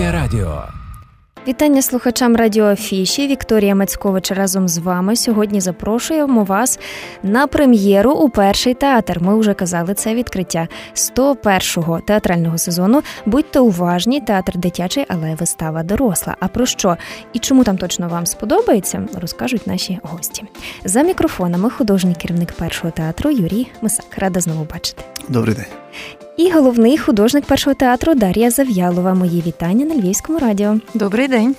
Громадське радіо. Вітання слухачам Радіо Афіші. Вікторія Мацькович разом з вами сьогодні запрошуємо вас на прем'єру у перший театр. Ми вже казали це відкриття 101-го театрального сезону. Будьте уважні, театр дитячий, але вистава доросла. А про що і чому там точно вам сподобається, розкажуть наші гості. За мікрофонами художній керівник першого театру Юрій Мисак. Рада знову бачити. Добрий день. І головний художник першого театру Дар'я Зав'ялова. Мої вітання на Львівському радіо. Добрий день.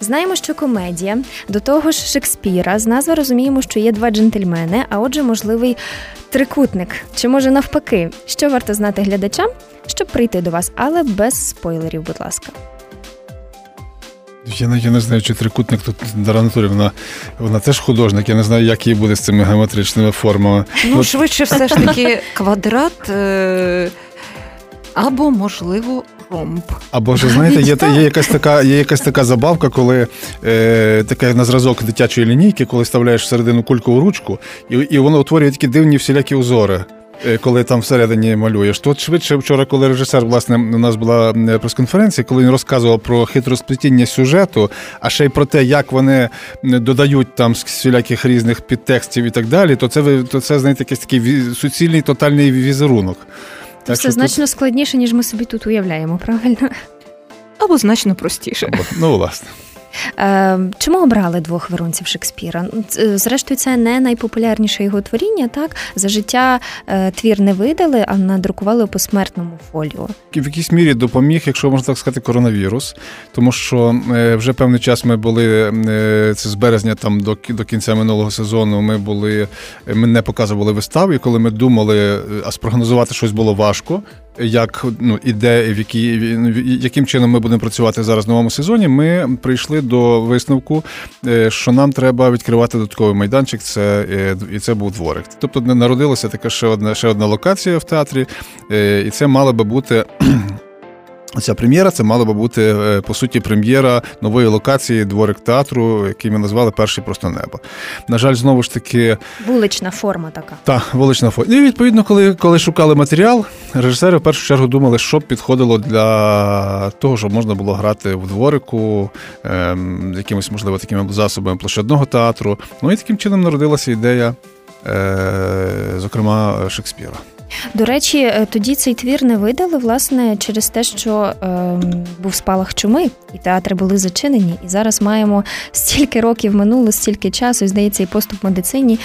Знаємо, що комедія до того ж Шекспіра. З назви розуміємо, що є два джентльмени, а отже, можливий трикутник. Чи може навпаки, що варто знати глядачам, щоб прийти до вас, але без спойлерів, будь ласка. Я не, я не знаю, чи трикутник тут Дара Анатолівна, вона теж художник. Я не знаю, як їй буде з цими геометричними формами. Ну, От... швидше все ж таки квадрат. Е- або, можливо, ромб. Або ж знаєте, є є якась така є якась така забавка, коли е, таке на зразок дитячої лінійки, коли вставляєш всередину кулькову ручку, і і воно утворює такі дивні всілякі узори. Е, коли там всередині малюєш, Тут швидше вчора, коли режисер власне у нас була е, прес-конференція, коли він розказував про хитросплетіння сюжету, а ще й про те, як вони додають там з всіляких різних підтекстів і так далі, то це то це знаєте, якийсь такий суцільний тотальний візерунок. Так, Все значно тут... складніше, ніж ми собі тут уявляємо, правильно? Або значно простіше. Або, ну, власне. Е, чому обрали двох верунців Шекспіра? Е, зрештою, це не найпопулярніше його творіння. Так за життя е, твір не видали, а надрукували у посмертному фоліо. В якійсь мірі допоміг, якщо можна так сказати, коронавірус, тому що вже певний час ми були це з березня, там до до кінця минулого сезону. Ми були, ми не показували вистави. і Коли ми думали, а спрогнозувати щось було важко як ну іде, в які яким чином ми будемо працювати зараз в новому сезоні. Ми прийшли до висновку, е, що нам треба відкривати додатковий майданчик. Це е, і це був дворик. Тобто народилася така ще одна ще одна локація в театрі, е, і це мала би бути. Ця прем'єра це мала би бути е, по суті прем'єра нової локації дворик театру, який ми назвали Перший просто небо. На жаль, знову ж таки, вулична форма така. Так, вулична форма. І відповідно, коли коли шукали матеріал, режисери в першу чергу думали, що підходило для того, щоб можна було грати в дворику, ем, якимось, можливо, такими засобами площадного театру. Ну і таким чином народилася ідея, е, зокрема, Шекспіра. До речі, е, тоді цей твір не видали власне через те, що е, був спалах чуми, і театри були зачинені. І зараз маємо стільки років минуло, стільки часу, і здається, і поступ в медицині,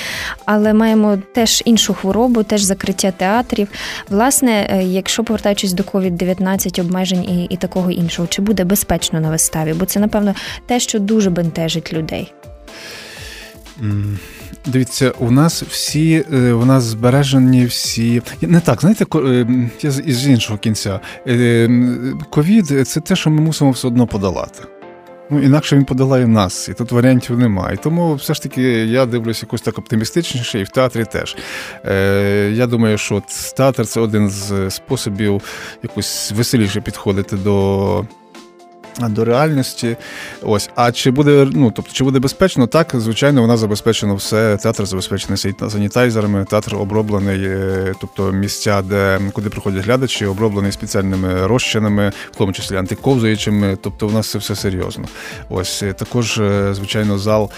але маємо теж іншу хворобу, теж закриття театрів. Власне, е, якщо повертаючись до COVID-19, обмежень і, і такого іншого, чи буде безпечно на виставі? Бо це, напевно, те, що дуже бентежить людей. Дивіться, у нас всі у е, нас збережені всі не так. Знаєте, е, я з іншого кінця е, ковід це те, що ми мусимо все одно подолати. Ну, інакше він подолає нас, і тут варіантів немає. Тому все ж таки я дивлюся якось так оптимістичніше, і в театрі теж. Е, Я думаю, що театр це один з способів якось веселіше підходити до до реальності. Ось, а чи буде ну, тобто, чи буде безпечно? Так, звичайно, вона забезпечена все. Театр забезпечений санітайзерами, театр оброблений, е, тобто місця, де куди приходять глядачі, оброблений спеціальними розчинами, в тому числі антиковзуючими. Тобто, у нас це все серйозно. Ось також, е, звичайно, зал.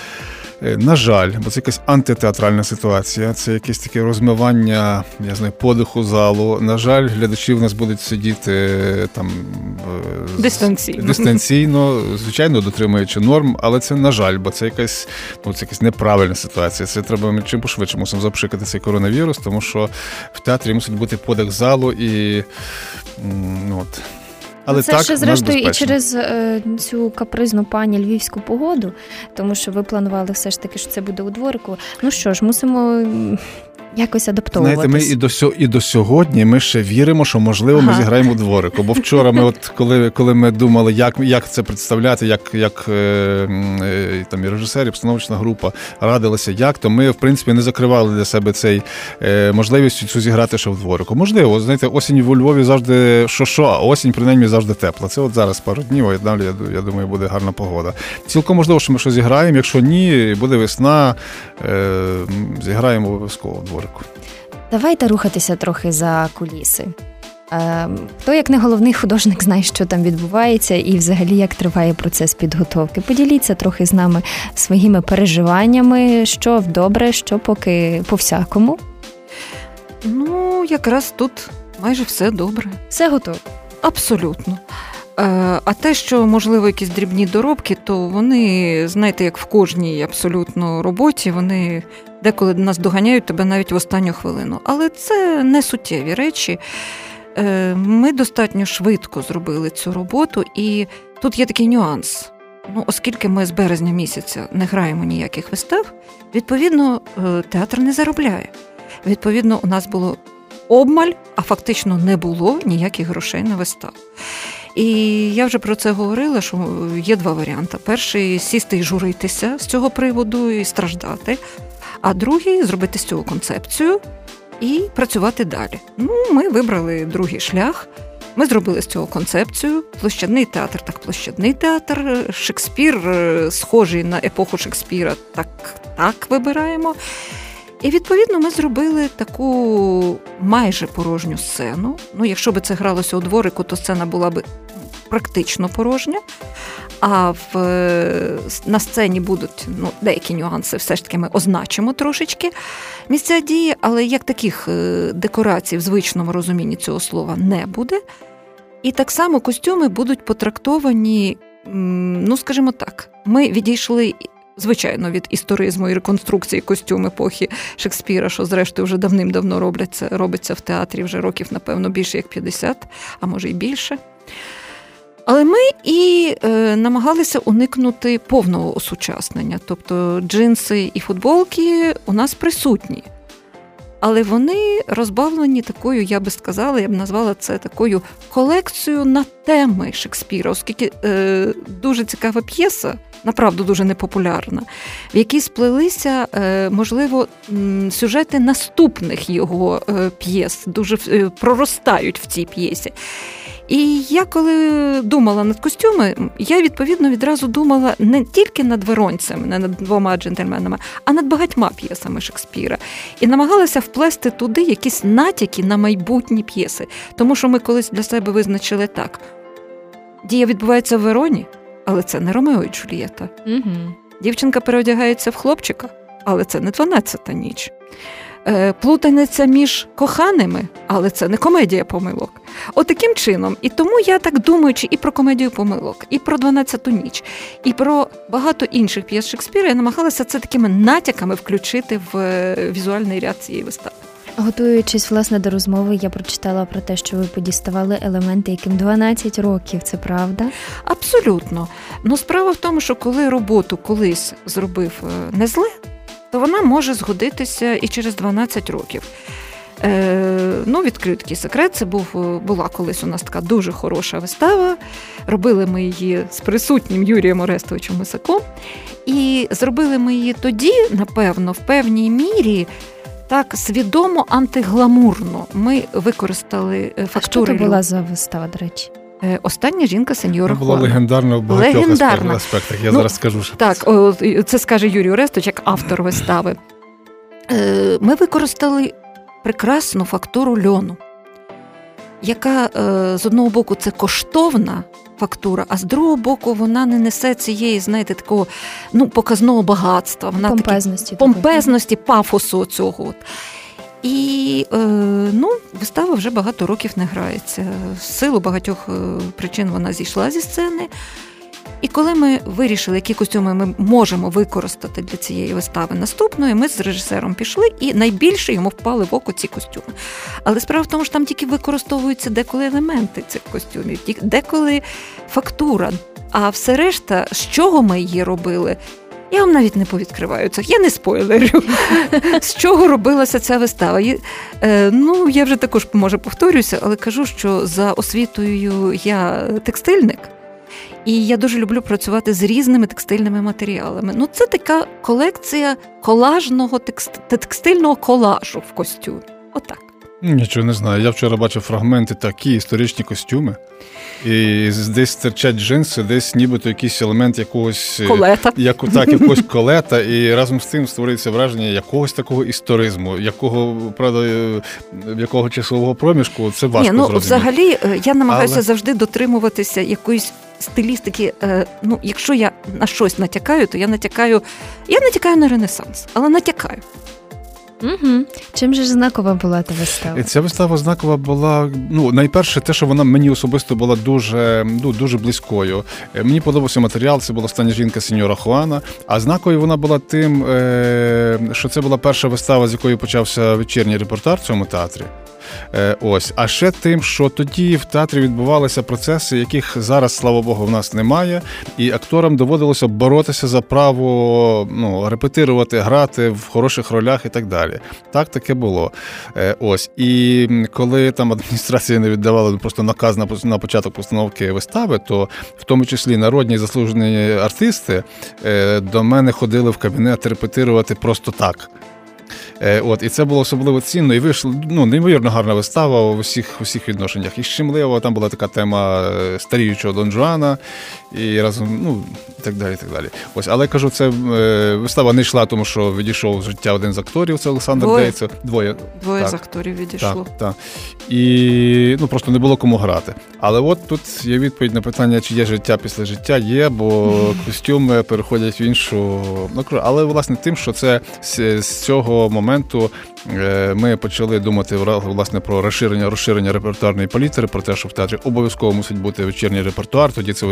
Е, на жаль, бо це якась антитеатральна ситуація, це якесь таке розмивання, я знаю, подиху залу. На жаль, глядачі в нас будуть сидіти е, там е, дистанційно, дистанційно, звичайно, дотримуючи норм, але це на жаль, бо це якась ну це якась неправильна ситуація. Це треба чим пошвидше мусимо запшикати цей коронавірус, тому що в театрі мусить бути подих залу і ну, от. Але це так, ще зрештою і через е, цю капризну пані львівську погоду, тому що ви планували все ж таки, що це буде у дворику. Ну що ж, мусимо якось адаптовуватись. Знаєте, ми і до і до сьогодні ми ще віримо, що можливо ми ага. зіграємо у дворику. Бо вчора ми, от коли коли ми думали, як як це представляти, як як е, е, там і режисер, і постановочна група радилися, як то ми в принципі не закривали для себе цей е, можливість цю зіграти ще в дворику. Можливо, знаєте, осінь у Львові завжди що, що, а осінь принаймні завжди тепла. Це от зараз пару днів, а далі я, я думаю, буде гарна погода. Цілком можливо, що ми щось зіграємо. Якщо ні, буде весна, е, зіграємо обов'язково в дворику. Давайте рухатися трохи за куліси. Хто, як не головний художник, знає, що там відбувається, і взагалі як триває процес підготовки. Поділіться трохи з нами своїми переживаннями, що добре, що поки по всякому. Ну, якраз тут майже все добре. Все готово. Абсолютно. Е, а те, що можливо якісь дрібні доробки, то вони, знаєте, як в кожній абсолютно роботі, вони деколи нас доганяють тебе навіть в останню хвилину. Але це не суттєві речі. Е, ми достатньо швидко зробили цю роботу, і тут є такий нюанс. Ну, Оскільки ми з березня місяця не граємо ніяких вистав, відповідно, е, театр не заробляє. Відповідно, у нас було обмаль, а фактично не було ніяких грошей на виставу. І я вже про це говорила, що є два варіанти: перший сісти і журитися з цього приводу і страждати, а другий зробити з цього концепцію і працювати далі. Ну, ми вибрали другий шлях. Ми зробили з цього концепцію. Площадний театр, так площадний театр. Шекспір, е, схожий на епоху Шекспіра, так так вибираємо. І відповідно ми зробили таку майже порожню сцену. Ну, якщо би це гралося у дворику, то сцена була б практично порожня. А в, на сцені будуть ну, деякі нюанси, все ж таки ми означимо трошечки місця дії, але як таких е, декорацій в звичному розумінні цього слова не буде. І так само костюми будуть потрактовані, ну скажімо так, ми відійшли. Звичайно, від історизму і реконструкції костюм епохи Шекспіра, що зрештою вже давним-давно робляться, робиться в театрі вже років, напевно, більше як 50, а може й більше. Але ми і е, намагалися уникнути повного осучаснення. Тобто джинси і футболки у нас присутні. Але вони розбавлені такою, я би сказала, я б назвала це такою колекцією на теми Шекспіра, оскільки е, дуже цікава п'єса, направду дуже непопулярна, в якій сплелися, е, можливо, сюжети наступних його е, п'єс, дуже е, проростають в цій п'єсі. І я коли думала над костюми, я відповідно відразу думала не тільки над Веронцем, не над двома джентльменами, а над багатьма п'єсами Шекспіра. І намагалася вплести туди якісь натяки на майбутні п'єси. Тому що ми колись для себе визначили так: дія відбувається в Вероні, але це не Ромео і Джульєта. Угу. Дівчинка переодягається в хлопчика, але це не 12-та ніч. Е, плутаниця між коханими, але це не комедія помилок. Отаким От чином. І тому я так думаючи і про комедію помилок, і про «12-ту ніч, і про багато інших п'єс Шекспіра, я намагалася це такими натяками включити в е, візуальний ряд цієї вистави. Готуючись власне до розмови, я прочитала про те, що ви подіставали елементи, яким 12 років. Це правда? Абсолютно. Ну справа в тому, що коли роботу колись зробив е, не зле то вона може згодитися і через 12 років. Е, Ну, відкрию такий секрет. Це був була колись у нас така дуже хороша вистава. Робили ми її з присутнім Юрієм Орестовичем Мисаком. І зробили ми її тоді, напевно, в певній мірі. Так, свідомо антигламурно ми використали фактури. А що це була за вистава, до речі? Е, остання жінка сеньора Вона була легендарна в багатьох легендарна. аспектах. Я ну, зараз скажу. що Так, це скаже Юрій Орестович, як автор вистави. Е, ми використали прекрасну фактуру льону, яка е, з одного боку це коштовна фактура, а з другого боку вона не несе цієї, знаєте, такого ну, показного багатства. Вона помпезності, такі, помпезності, пафосу цього. І е, ну, вистава вже багато років не грається. В силу багатьох е, причин вона зійшла зі сцени. І коли ми вирішили, які костюми ми можемо використати для цієї вистави наступної, ми з режисером пішли, і найбільше йому впали в око ці костюми. Але справа в тому, що там тільки використовуються деколи елементи цих костюмів, деколи фактура. А все решта, з чого ми її робили, я вам навіть не повідкриваю це, я не спойлерю, з чого робилася ця вистава. Е, ну, я вже також може повторююся, але кажу, що за освітою я текстильник. І я дуже люблю працювати з різними текстильними матеріалами. Ну, це така колекція колажного текстильного колажу в костюмі. Отак. Нічого не знаю. Я вчора бачив фрагменти такі історичні костюми. І десь терчать джинси, десь нібито якийсь елемент якогось е, колета. Як, так, якогось колета, і разом з тим створюється враження якогось такого історизму, якого правда, е, якого часового проміжку це важко. Ні, ну зрозуміти. взагалі е, я намагаюся Але... завжди дотримуватися якоїсь стилістики. Ну, якщо я на щось натякаю, то я натякаю. Я натякаю на Ренесанс, але натякаю. Угу. Чим же знакова була та вистава? Ця вистава знакова була. Ну, найперше, те, що вона мені особисто була дуже ну, дуже близькою. Е, мені подобався матеріал, це була остання жінка сеньора Хуана. А знаковою вона була тим, е, що це була перша вистава, з якої почався вечірній репортаж в цьому театрі. Е, ось, а ще тим, що тоді в театрі відбувалися процеси, яких зараз, слава Богу, в нас немає, і акторам доводилося боротися за право ну, репетирувати, грати в хороших ролях і так далі. Так таке було. Е, ось. І коли там адміністрація не віддавала просто наказ на початок постановки вистави, то в тому числі народні заслужені артисти е, до мене ходили в кабінет репетирувати просто так. Е, от, І це було особливо цінно. І вийшла ну, неймовірно гарна вистава у всіх у всіх відношеннях. І щемливо там була така тема е, старіючого Дон Жуана, і разом, ну, і так далі. і так далі. Ось, Але кажу, це е, вистава не йшла, тому що відійшов з життя один з акторів, це Олександр Двоє. Дейце. Двоє Двоє так. з акторів відійшло. Так, так. І ну, просто не було кому грати. Але от тут є відповідь на питання, чи є життя після життя, є, бо костюми переходять в іншу. Ну, Але власне тим, що це з цього моменту Е, ми почали думати власне про розширення розширення репертуарної палітри, про те, що в театрі обов'язково мусить бути вечірній репертуар. Тоді це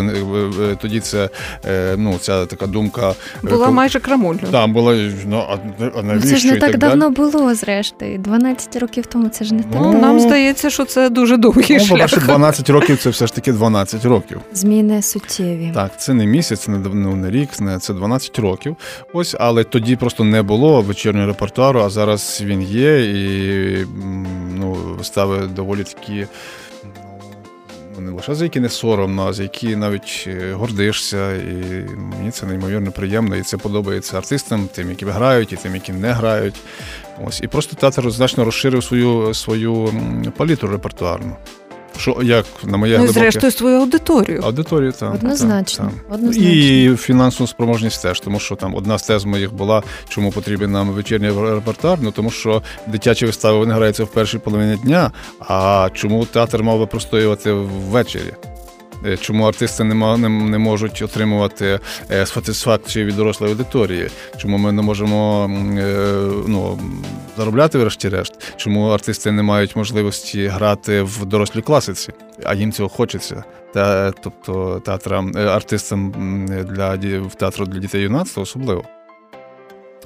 тоді це е, ну ця така думка е, була майже крамольна. Так, була ну а, а навіщо? Це ж не так, так давно було, зрештою. 12 років тому це ж не так. Ну, Нам здається, що це дуже довгий ну, шлях. 12 років це все ж таки 12 років. Зміни суттєві. Так, це не місяць, не ну, не рік, не це 12 років. Ось, але тоді просто не було вечірнього репертуару, а зараз він є, і ну, вистави доволі такі. Не лише за які не соромно, а за які навіть е, гордишся, і мені це неймовірно приємно, і це подобається артистам, тим, які грають, і тим, які не грають. Ось і просто театр значно розширив свою свою палітру репертуарну. Що як на моє ну, глибоке... зрештою свою аудиторію. Аудиторію, так. Однозначно. Так, так. Однозначно. І фінансову спроможність теж, тому що там одна з тез моїх була, чому потрібен нам вечірній репортаж, ну тому що дитячі вистави вони граються в першій половині дня. А чому театр мав би простоювати ввечері? Е, чому артисти не не можуть отримувати е, сатисфакцію від дорослої аудиторії? Чому ми не можемо е, ну, заробляти, врешті-решт? Чому артисти не мають можливості грати в дорослій класиці, а їм цього хочеться? Та, Тобто театрам, артистам для в театру для дітей юнацтва особливо.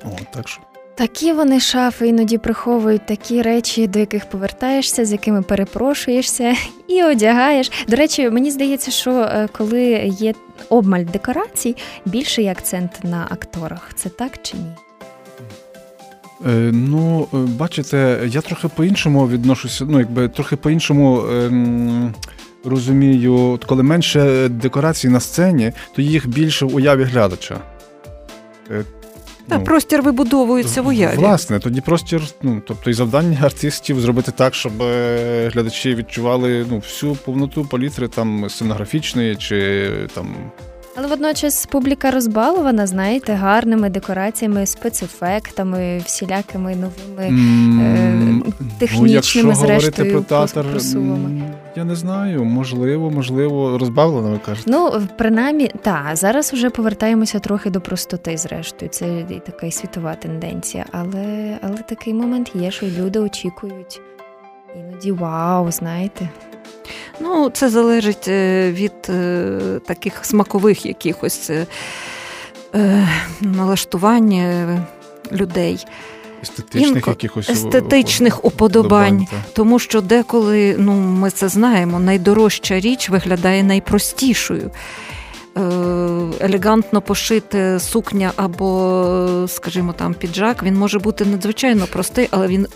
О, так що. Такі вони шафи іноді приховують такі речі, до яких повертаєшся, з якими перепрошуєшся і одягаєш. До речі, мені здається, що е, коли є обмаль декорацій, більший акцент на акторах. Це так чи ні? Е, ну, е, бачите, я трохи по-іншому відношуся, ну, якби трохи по-іншому. Ем... Розумію, коли менше декорацій на сцені, то їх більше в уяві глядача. Е, та ну, простір вибудовується в уяві. Власне, тоді простір, ну тобто і завдання артистів зробити так, щоб е, глядачі відчували ну, всю повноту палітри там сценографічної чи там але водночас публіка розбалована, знаєте, гарними декораціями, спецефектами, всілякими новими mm, е, технічними, ну, зрештою, про театр, Я не знаю, можливо, можливо, розбавлено, ви кажете. Ну, принаймні, так, зараз вже повертаємося трохи до простоти, зрештою. Це і така світова тенденція. Але, але такий момент є, що люди очікують. Іноді вау, знаєте. Ну, це залежить е, від е, таких смакових якихось е, налаштувань людей. Естетичних Інко, якихось естетичних уподобань, тому що деколи, ну ми це знаємо, найдорожча річ виглядає найпростішою. Е, елегантно пошити сукня або, скажімо, там піджак, він може бути надзвичайно простий, але він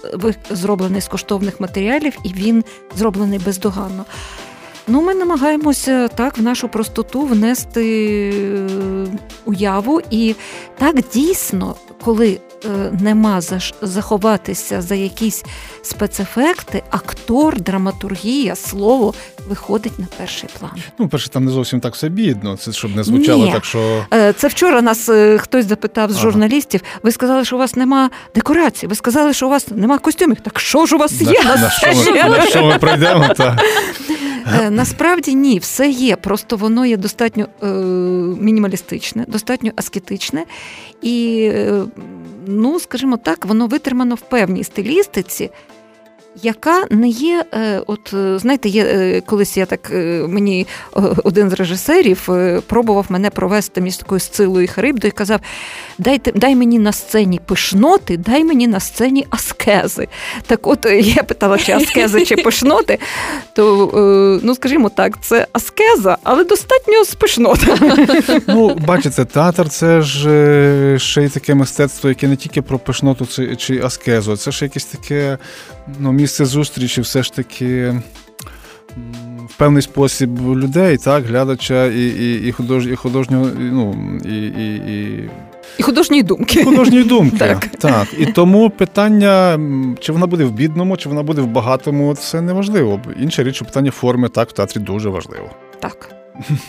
зроблений з коштовних матеріалів і він зроблений бездоганно. Ну, ми намагаємося так в нашу простоту внести е, уяву, і так дійсно, коли Е, нема за заховатися за якісь спецефекти, актор, драматургія, слово виходить на перший план. Ну, перше, там не зовсім так все бідно. Це щоб не звучало Ні. так, що е, це вчора нас хтось запитав з ага. журналістів. Ви сказали, що у вас нема декорацій. Ви сказали, що у вас нема костюмів. Так що ж у вас на, є? На, на, що, ми, на що ми пройдемо? Та? Насправді ні, все є. Просто воно є достатньо е, мінімалістичне, достатньо аскетичне і. Е, ну, скажімо так, воно витримано в певній стилістиці, яка не є, е, от е, знаєте, є е, колись я так мені один з режисерів пробував мене провести між такою сцилою і харибдою і казав: Дайте, дай мені на сцені пишноти, дай мені на сцені аскези. Так, от я питала, чи аскези, чи пишноти, то ну скажімо так, це аскеза, але достатньо з пишноти. Ну, бачите, театр це ж ще й таке мистецтво, яке не тільки про пишноту чи аскезу, це ж якесь таке ну, місце зустрічі все ж таки. В певний спосіб людей, так, глядача і і, і, худож, і художнього, ну, і, і, і... І художньої думки. І художньої думки. Так. так. І тому питання, чи вона буде в бідному, чи вона буде в багатому, це не важливо. Інша річ, питання форми так в театрі дуже важливо. Так.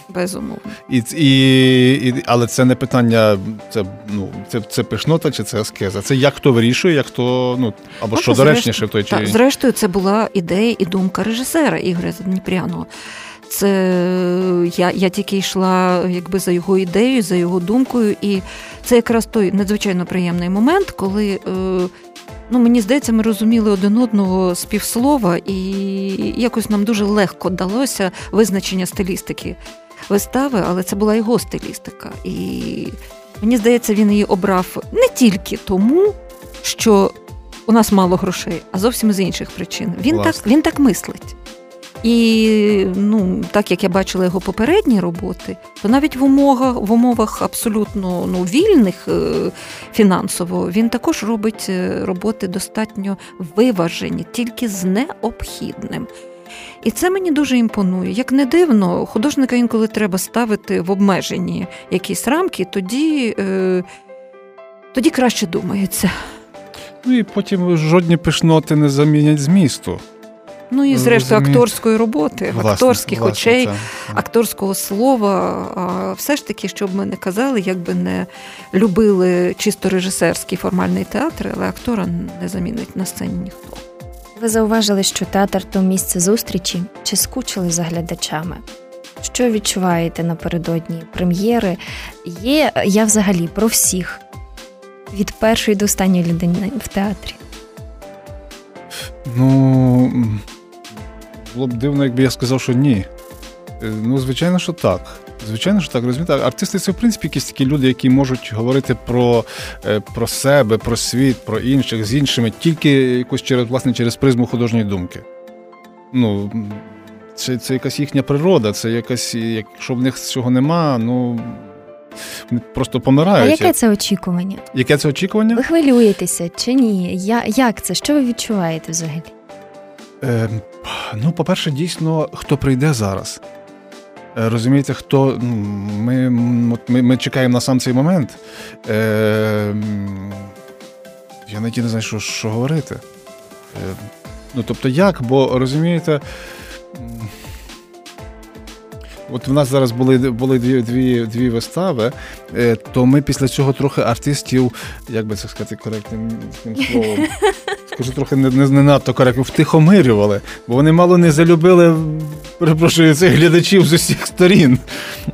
Безумовно. І, і, і, Але це не питання, це ну, це, це пишнота чи це аскеза. Це як хто вирішує, як хто, ну, або ну, що доречніше в той чи. Зрештою, це була ідея і думка режисера Ігоря Задніпряного. Це я я тільки йшла якби за його ідеєю, за його думкою, і це якраз той надзвичайно приємний момент, коли е, ну, мені здається, ми розуміли один одного з півслова, і якось нам дуже легко далося визначення стилістики вистави, але це була його стилістика. І мені здається, він її обрав не тільки тому, що у нас мало грошей, а зовсім з інших причин. Він так він так мислить. І ну, так як я бачила його попередні роботи, то навіть в умовах в умовах абсолютно ну, вільних е, фінансово він також робить е, роботи достатньо виважені, тільки з необхідним. І це мені дуже імпонує. Як не дивно, художника інколи треба ставити в обмежені якісь рамки, тоді, е, тоді краще думається. Ну і потім жодні пишноти не замінять змісту. Ну і зрештою акторської роботи, власне, акторських власне, очей, це. акторського слова. Все ж таки, щоб ми не казали, якби не любили чисто режисерський формальний театр, але актора не замінить на сцені ніхто. Ви зауважили, що театр то місце зустрічі чи скучили за глядачами? Що відчуваєте напередодні прем'єри? Є я взагалі про всіх від першої до останньої людини в театрі. Ну було б дивно, якби я сказав, що ні. Е, ну, звичайно, що так. Звичайно, що так розумієте. Артисти це в принципі якісь такі люди, які можуть говорити про е, про себе, про світ, про інших з іншими, тільки якось через власне через призму художньої думки. Ну, це це якась їхня природа, це якась, якщо в них цього нема, ну вони просто помирають. А яке це очікування? Яке це очікування? Ви хвилюєтеся чи ні? Я, Як це? Що ви відчуваєте взагалі? Е, Ну, по-перше, дійсно, хто прийде зараз. Е, розумієте, хто ну, ми ми, ми чекаємо на сам цей момент. Е, Я навіть не знаю, що що говорити. Е, Ну, тобто, як? Бо розумієте, от в нас зараз були були дві дві, дві вистави, е, то ми після цього трохи артистів, як би це сказати коректним словом, скажу, трохи не не, не надто коректно, втихомирювали, бо вони мало не залюбили, перепрошую, цих глядачів з усіх сторін.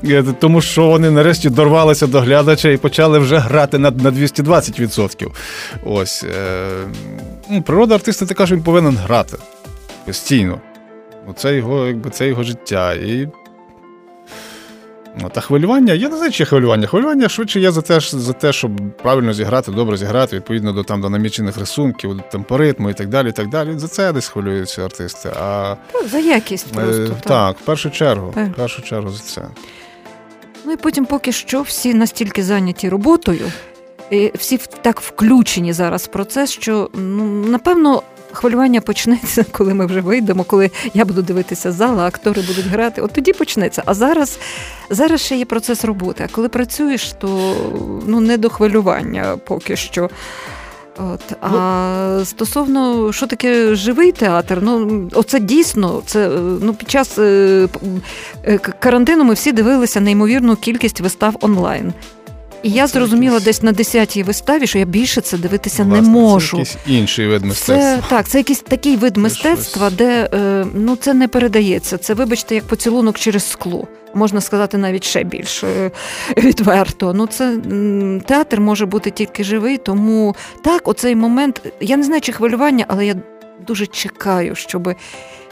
Е, тому що вони нарешті дорвалися до глядача і почали вже грати на на 220%. Ось. Е, ну, Природа артиста така, що він повинен грати постійно. Це його, якби, це його життя. І та хвилювання, я не знаю, чи хвилювання. Хвилювання швидше є за те, за те, щоб правильно зіграти, добре зіграти, відповідно до там до намічених рисунків, темпоритму і так далі. і так далі. За це десь хвилюються артисти. А За якість е, просто. так. так, в першу чергу. В першу чергу за це. Ну і потім, поки що, всі настільки зайняті роботою, і всі так включені зараз в процес, що ну, напевно хвилювання почнеться, коли ми вже вийдемо, коли я буду дивитися зал, а актори будуть грати. От тоді почнеться. А зараз зараз ще є процес роботи. А коли працюєш, то ну не до хвилювання поки що. От, А ну, стосовно що таке живий театр, ну оце дійсно це ну під час е, е, карантину ми всі дивилися неймовірну кількість вистав онлайн. І я зрозуміла десь на 10-й виставі, що я більше це дивитися Власне, не можу. Це якийсь інший вид мистецтва. Це, Так, це якийсь такий вид це мистецтва, щось. де е, ну це не передається. Це, вибачте, як поцілунок через скло. Можна сказати, навіть ще більш е, відверто. Ну, це театр може бути тільки живий, тому так, оцей момент. Я не знаю, чи хвилювання, але я дуже чекаю, щоб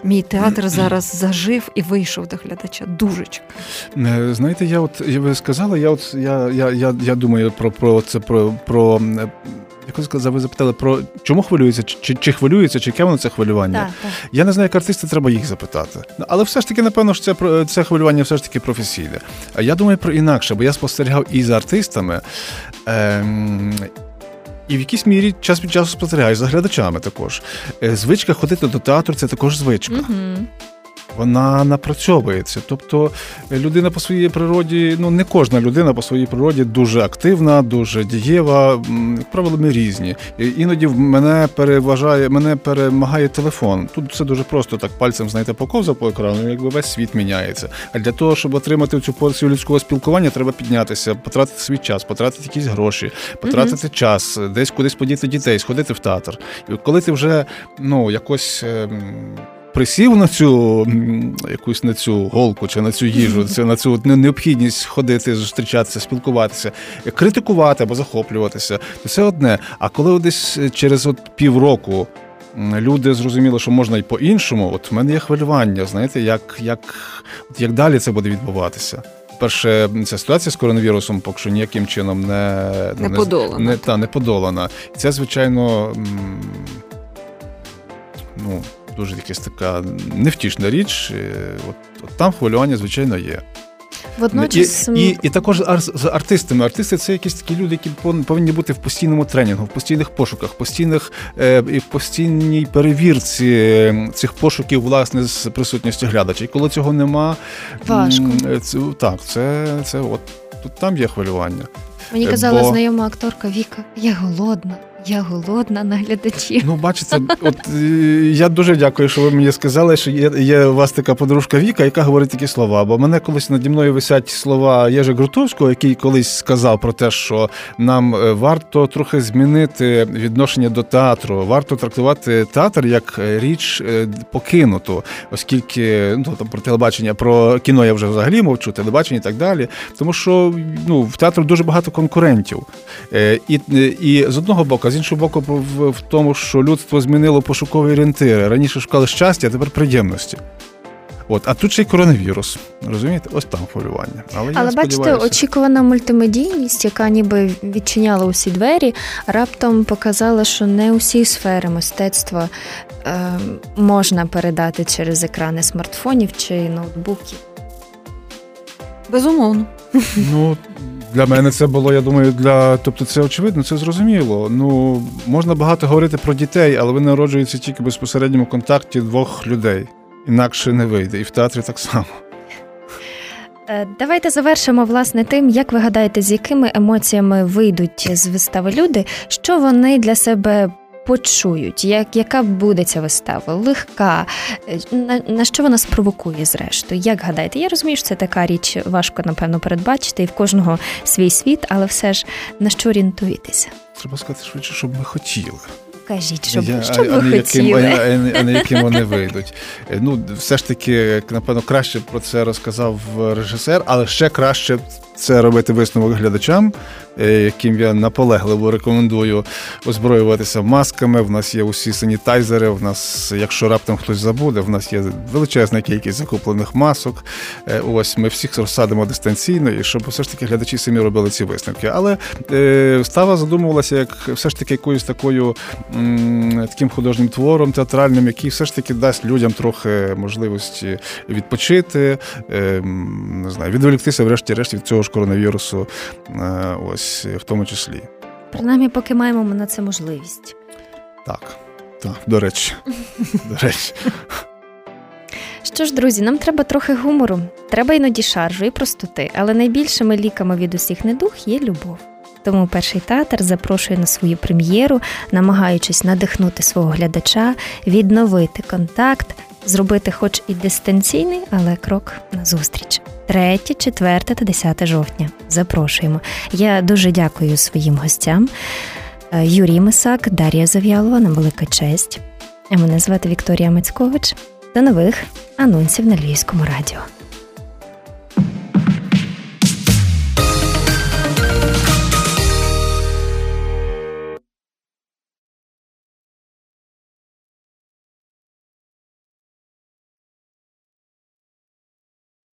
мій театр зараз зажив і вийшов до глядача. Дуже чекаю. Е, знаєте, я от ви сказали, я от я я, я, я думаю про про це про. про як сказав, ви запитали про чому хвилюється, чи чи хвилюється, чи яке воно це хвилювання? Так, так. Я не знаю, як артисти, треба їх запитати. Але все ж таки, напевно, що це це хвилювання все ж таки професійне. А я думаю про інакше, бо я спостерігав і за артистами. Ем, і в якійсь мірі час від часу спостерігаєш за глядачами також. Е, звичка ходити до театру це також звичка. Угу вона напрацьовується. Тобто людина по своїй природі, ну не кожна людина по своїй природі дуже активна, дуже дієва. Як правило, ми різні. Іноді мене переважає, мене перемагає телефон. Тут все дуже просто так пальцем знаєте, поковзав по екрану, якби весь світ міняється. А для того, щоб отримати цю порцію людського спілкування, треба піднятися, потратити свій час, потратити якісь гроші, потратити mm час, десь кудись подіти дітей, сходити в театр. І коли ти вже ну якось. Присів на цю якусь на цю голку чи на цю їжу, це на цю необхідність ходити, зустрічатися, спілкуватися, критикувати або захоплюватися, то це одне. А коли десь через от півроку. Люди зрозуміли, що можна й по-іншому. От в мене є хвилювання, знаєте, як як, як далі це буде відбуватися. Перше, ця ситуація з коронавірусом, поки що ніяким чином не не, не подолана. Не, та, не подолана. І це, звичайно, ну, дуже якась така невтішна річ. От, от там хвилювання, звичайно, є. Водночас... І, і і, також з артистами. Артисти це якісь такі люди, які повинні бути в постійному тренінгу, в постійних пошуках, постійних е, і в постійній перевірці цих пошуків, власне, з присутністю глядача. І коли цього нема, важко. Це, так, це, це от тут там є хвилювання. Мені казала Бо... знайома акторка Віка, я голодна. Я голодна на глядачів. Ну, бачите, от е, я дуже дякую, що ви мені сказали, що є є у вас така подружка Віка, яка говорить такі слова. Бо мене колись наді мною висять слова Єжа Грутовського, який колись сказав про те, що нам е, варто трохи змінити відношення до театру. Варто трактувати театр як е, річ покинуту, оскільки ну там про телебачення, про кіно я вже взагалі мовчу, телебачення і так далі. Тому що ну в театру дуже багато конкурентів, і, і з одного боку а з іншого боку, в, в тому, що людство змінило пошукові орієнтири. Раніше шукали щастя, а тепер приємності. От, а тут ще й коронавірус. Розумієте, ось там хвилювання. Але, Але бачите, очікувана мультимедійність, яка ніби відчиняла усі двері, раптом показала, що не усі сфери мистецтва е, можна передати через екрани смартфонів чи ноутбуків. Безумовно. Ну, для мене це було, я думаю, для тобто це очевидно, це зрозуміло. Ну можна багато говорити про дітей, але вони народжуються тільки в безпосередньому контакті двох людей. Інакше не вийде. І в театрі так само. Е, давайте завершимо власне тим, як ви гадаєте, з якими емоціями вийдуть з вистави люди, що вони для себе почують, як, яка буде ця вистава, легка, е, на, на що вона спровокує, зрештою? Як гадаєте? Я розумію, що це така річ важко, напевно, передбачити, і в кожного свій світ, але все ж на що орієнтуєтеся? Треба сказати швидше, щоб ми хотіли. Кажіть, щоб, Я, щоб а, ви а хотіли. Яким, а, а, а на яким вони вийдуть. Е, ну, все ж таки, напевно, краще про це розказав режисер, але ще краще це робити висновок глядачам, е, яким я наполегливо рекомендую озброюватися масками. В нас є усі санітайзери. В нас, якщо раптом хтось забуде, в нас є величезна кількість закуплених масок. Е, ось ми всіх розсадимо дистанційно, і щоб все ж таки глядачі самі робили ці висновки. Але е, става задумувалася, як все ж таки якоюсь такою таким художнім твором театральним, який все ж таки дасть людям трохи можливості відпочити, не знаю, відволіктися, врешті-решт від цього ж коронавірусу, е, ось в тому числі. Принаймні, поки маємо ми на це можливість. Так. Так, до речі. До речі. Що ж, друзі, нам треба трохи гумору, треба іноді шаржу і простоти, але найбільшими ліками від усіх недух є любов. Тому перший театр запрошує на свою прем'єру, намагаючись надихнути свого глядача, відновити контакт, зробити, хоч і дистанційний, але крок назустріч. 3, 4 та 10 жовтня. Запрошуємо. Я дуже дякую своїм гостям. Е, Юрій Мисак, Дар'я Зав'ялова, нам велика честь. Мене звати Вікторія Мацькович. До нових анонсів на Львівському радіо.